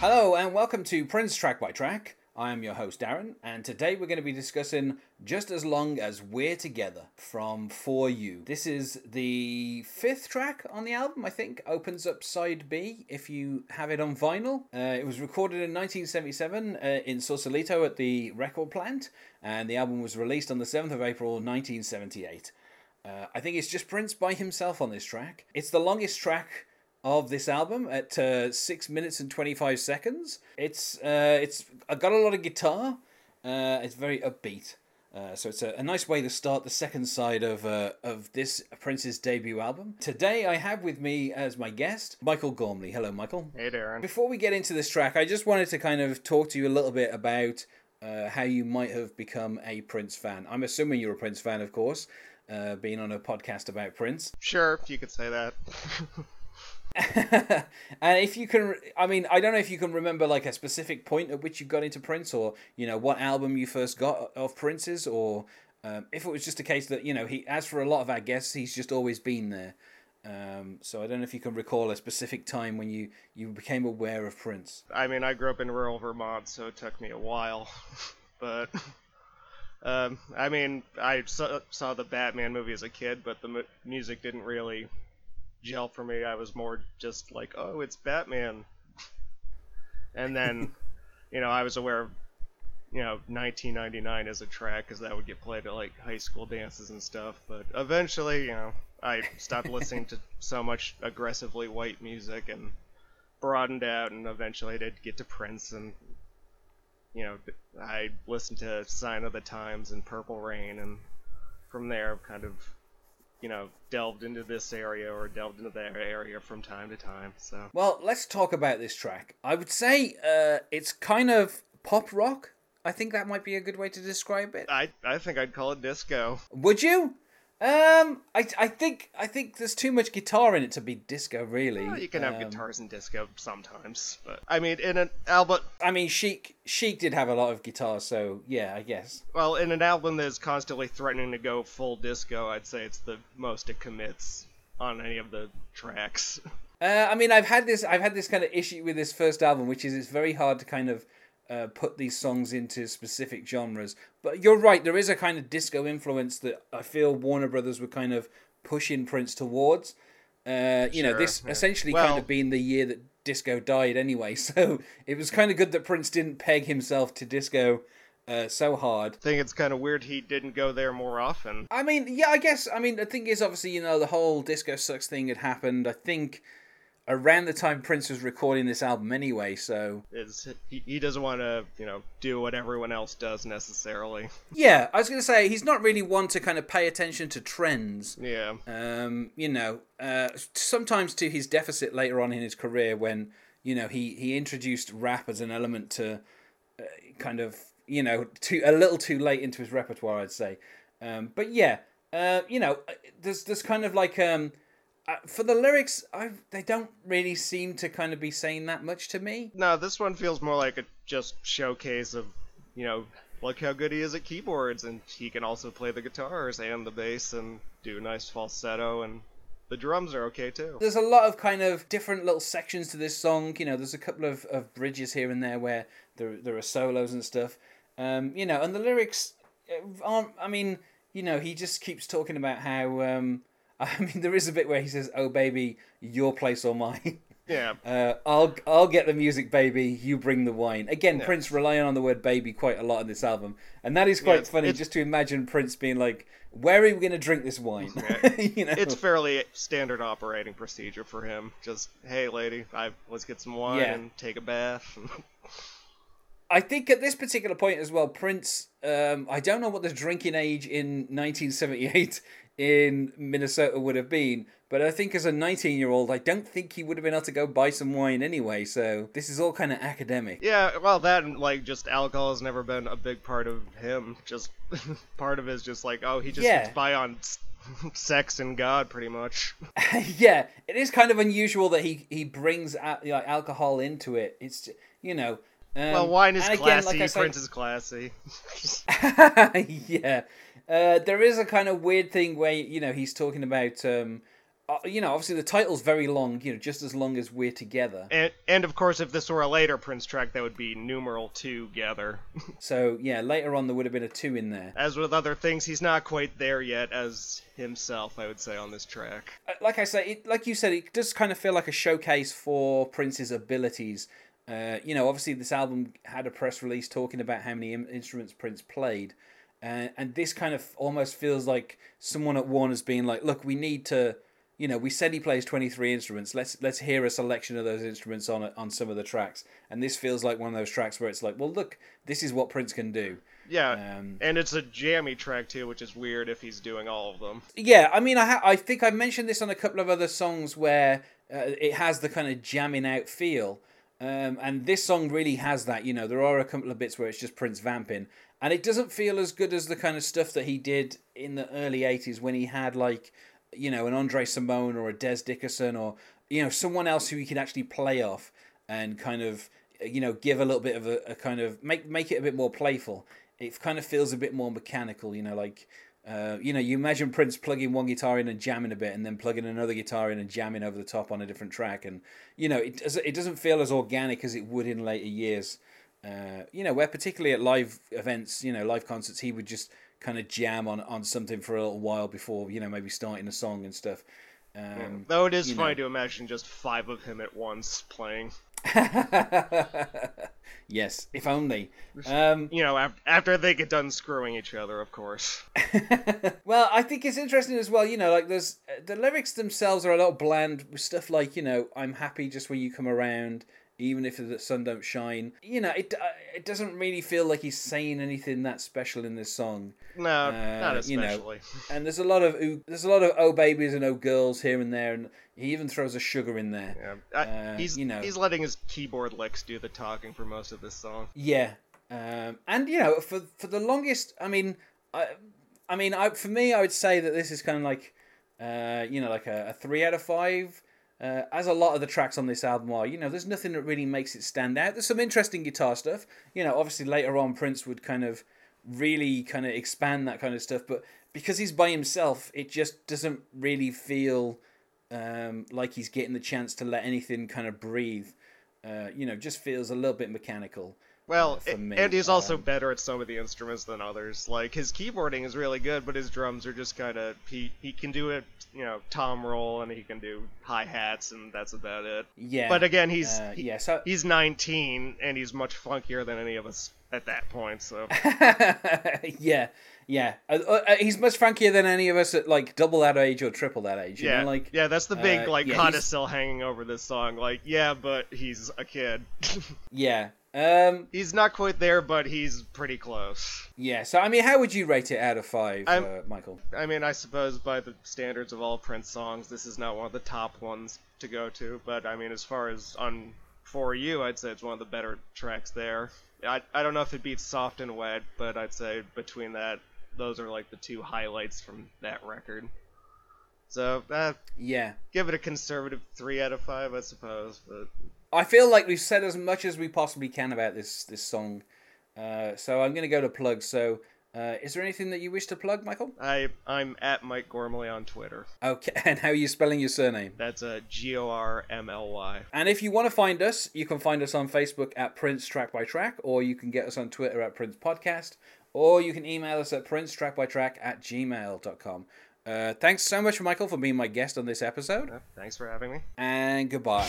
Hello and welcome to Prince Track by Track. I am your host Darren, and today we're going to be discussing Just As Long As We're Together from For You. This is the fifth track on the album, I think. Opens up side B if you have it on vinyl. Uh, it was recorded in 1977 uh, in Sausalito at the record plant, and the album was released on the 7th of April 1978. Uh, I think it's just Prince by himself on this track. It's the longest track of this album at uh, six minutes and twenty five seconds. It's uh, it's I got a lot of guitar. Uh, it's very upbeat. Uh, so it's a, a, nice way to start the second side of uh, of this Prince's debut album. Today I have with me as my guest Michael Gormly. Hello, Michael. Hey, Darren. Before we get into this track, I just wanted to kind of talk to you a little bit about uh, how you might have become a Prince fan. I'm assuming you're a Prince fan, of course, uh, being on a podcast about Prince. Sure, you could say that. and if you can, I mean, I don't know if you can remember like a specific point at which you got into Prince, or you know what album you first got of Prince's, or um, if it was just a case that you know he, as for a lot of our guests, he's just always been there. Um, so I don't know if you can recall a specific time when you you became aware of Prince. I mean, I grew up in rural Vermont, so it took me a while, but. Um, I mean, I saw, saw the Batman movie as a kid, but the mu- music didn't really gel for me. I was more just like, oh, it's Batman. And then, you know, I was aware of, you know, 1999 as a track because that would get played at like high school dances and stuff. But eventually, you know, I stopped listening to so much aggressively white music and broadened out, and eventually I did get to Prince and. You know, I listened to Sign of the Times and Purple Rain, and from there, kind of you know, delved into this area or delved into that area from time to time. So, well, let's talk about this track. I would say uh, it's kind of pop rock. I think that might be a good way to describe it. I I think I'd call it disco. Would you? Um, I, I think I think there's too much guitar in it to be disco, really. Well, you can have um, guitars in disco sometimes, but I mean, in an album. I mean, Chic Chic did have a lot of guitar, so yeah, I guess. Well, in an album that's constantly threatening to go full disco, I'd say it's the most it commits on any of the tracks. Uh, I mean, I've had this I've had this kind of issue with this first album, which is it's very hard to kind of uh, put these songs into specific genres. But you're right, there is a kind of disco influence that I feel Warner Brothers were kind of pushing Prince towards. Uh, you sure, know, this yeah. essentially well, kind of being the year that disco died anyway. So it was kind of good that Prince didn't peg himself to disco uh, so hard. I think it's kind of weird he didn't go there more often. I mean, yeah, I guess. I mean, the thing is, obviously, you know, the whole disco sucks thing had happened. I think around the time Prince was recording this album anyway, so is he, he doesn't want to, you know, do what everyone else does necessarily. Yeah, I was going to say he's not really one to kind of pay attention to trends. Yeah. Um, you know, uh, sometimes to his deficit later on in his career when, you know, he he introduced rap as an element to uh, kind of, you know, too a little too late into his repertoire, I'd say. Um, but yeah, uh, you know, uh, there's there's kind of like um uh, for the lyrics, I they don't really seem to kind of be saying that much to me. No, this one feels more like a just showcase of, you know, look how good he is at keyboards, and he can also play the guitars and the bass and do a nice falsetto, and the drums are okay too. There's a lot of kind of different little sections to this song. You know, there's a couple of, of bridges here and there where there there are solos and stuff. Um, you know, and the lyrics uh, aren't. I mean, you know, he just keeps talking about how. Um, I mean, there is a bit where he says, "Oh, baby, your place or mine." Yeah. Uh, I'll I'll get the music, baby. You bring the wine. Again, yeah. Prince relying on the word "baby" quite a lot in this album, and that is quite yeah, funny. Just to imagine Prince being like, "Where are we going to drink this wine?" Yeah. you know? It's fairly standard operating procedure for him. Just, hey, lady, I let's get some wine and take a bath. I think at this particular point as well, Prince. Um, I don't know what the drinking age in 1978 in Minnesota would have been. But I think as a 19 year old, I don't think he would have been able to go buy some wine anyway. So this is all kind of academic. Yeah, well, that and like just alcohol has never been a big part of him. Just part of it is just like, oh, he just Yeah. gets by on sex and God, pretty much. yeah, it is kind of unusual that he he brings al- like, alcohol into it. It's you know. Um, well, wine is and again, classy. like say- Prince is classy. yeah. Uh, there is a kind of weird thing where you know he's talking about um, uh, you know obviously the title's very long you know just as long as we're together and and of course, if this were a later Prince track, that would be numeral two gather. so yeah later on there would have been a two in there As with other things, he's not quite there yet as himself. I would say on this track. Uh, like I say it, like you said it does kind of feel like a showcase for Prince's abilities uh, you know obviously this album had a press release talking about how many in- instruments Prince played uh, and this kind of almost feels like someone at Warner's being like look we need to you know, we said he plays 23 instruments. Let's let's hear a selection of those instruments on on some of the tracks. And this feels like one of those tracks where it's like, well, look, this is what Prince can do. Yeah, Um, and it's a jammy track too, which is weird if he's doing all of them. yeah, I mean, I ha- I think I mentioned this on a couple of other songs where uh, it has the kind of jamming out feel. Um, and this song really has that. You know, there are a couple of bits where it's just Prince vamping, and it doesn't feel as good as the kind of stuff that he did in the early '80s when he had like, you know, an André Cymone or a Dez Dickerson or you know someone else who he could actually play off and kind of you know give a little bit of a, a kind of make make it a bit more playful. It kind of feels a bit more mechanical. You know, like. Uh, you know, you imagine Prince plugging one guitar in and jamming a bit, and then plugging another guitar in and jamming over the top on a different track, and you know, it it doesn't feel as organic as it would in later years. Uh, you know, where particularly at live events, you know, live concerts, he would just kind of jam on on something for a little while before, you know, maybe starting a song and stuff. Um, Though it is funny know. to imagine just five of him at once playing. yes, if only. Um, You know, af- after they get done screwing each other, of course. well, I think it's interesting as well. You know, like there's the lyrics themselves are a lot bland with stuff like you know, I'm happy just when you come around, even if the sun don't shine. You know, it uh, it doesn't really feel like he's saying anything that special in this song. No, not Uh, you know, especially. And there's a lot of ooh, there's a lot of oh babies and oh girls here and there, and he even throws a sugar in there. Yeah, I, uh, he's you know. he's letting his keyboard licks do the talking for most of this song. Yeah, um, and you know, for for the longest, I mean, I, I mean, I, for me, I would say that this is kind of like, uh, you know, like a, a three out of five. Uh, as a lot of the tracks on this album are, you know, there's nothing that really makes it stand out. There's some interesting guitar stuff. You know, obviously later on, Prince would kind of really kind of expand that kind of stuff, but because he's by himself, it just doesn't really feel um, like he's getting the chance to let anything kind of breathe. Uh, you know, just feels a little bit mechanical. Well, uh, for a- me, and he's also better at some of the instruments than others. Like his keyboarding is really good, but his drums are just kind of he he can do it, you know, tom roll and he can do hi hats and that's about it. Yeah. But again, he's uh, he- yeah. So he's 19 and he's much funkier than any of us at that point. So yeah, yeah. Uh, uh, he's much funkier than any of us at like double that age or triple that age. Yeah, know, like yeah, that's the big uh, like yeah, hottest still hanging over this song. Like, yeah, but he's a kid. yeah. Um, he's not quite there, but he's pretty close. yeah. So I mean, how would you rate it out of 5 uh, Michael? I mean, I suppose by the standards of all Prince songs, this is not one of the top ones to go to. But I mean, as far as on for you, I'd say it's one of the better tracks there. I I don't know if it beats Soft and Wet, but I'd say between that, those are like the two highlights from that record. So uh, Yeah. give it a conservative three out of five, I suppose. But I feel like we've said as much as we possibly can about this this song. Uh, so I'm gonna go to plugs. So. Uh, is there anything that you wish to plug, Michael? I I'm at Mike Gormly on Twitter. Okay, and how are you spelling your surname? That's a G O R M L Y. And if you want to find us, you can find us on Facebook at Prince Track by Track, or you can get us on Twitter at Prince Podcast, or you can email us at Prince Track by Track at gmail.com. Uh, thanks so much, Michael, for being my guest on this episode, Thanks for having me. and goodbye.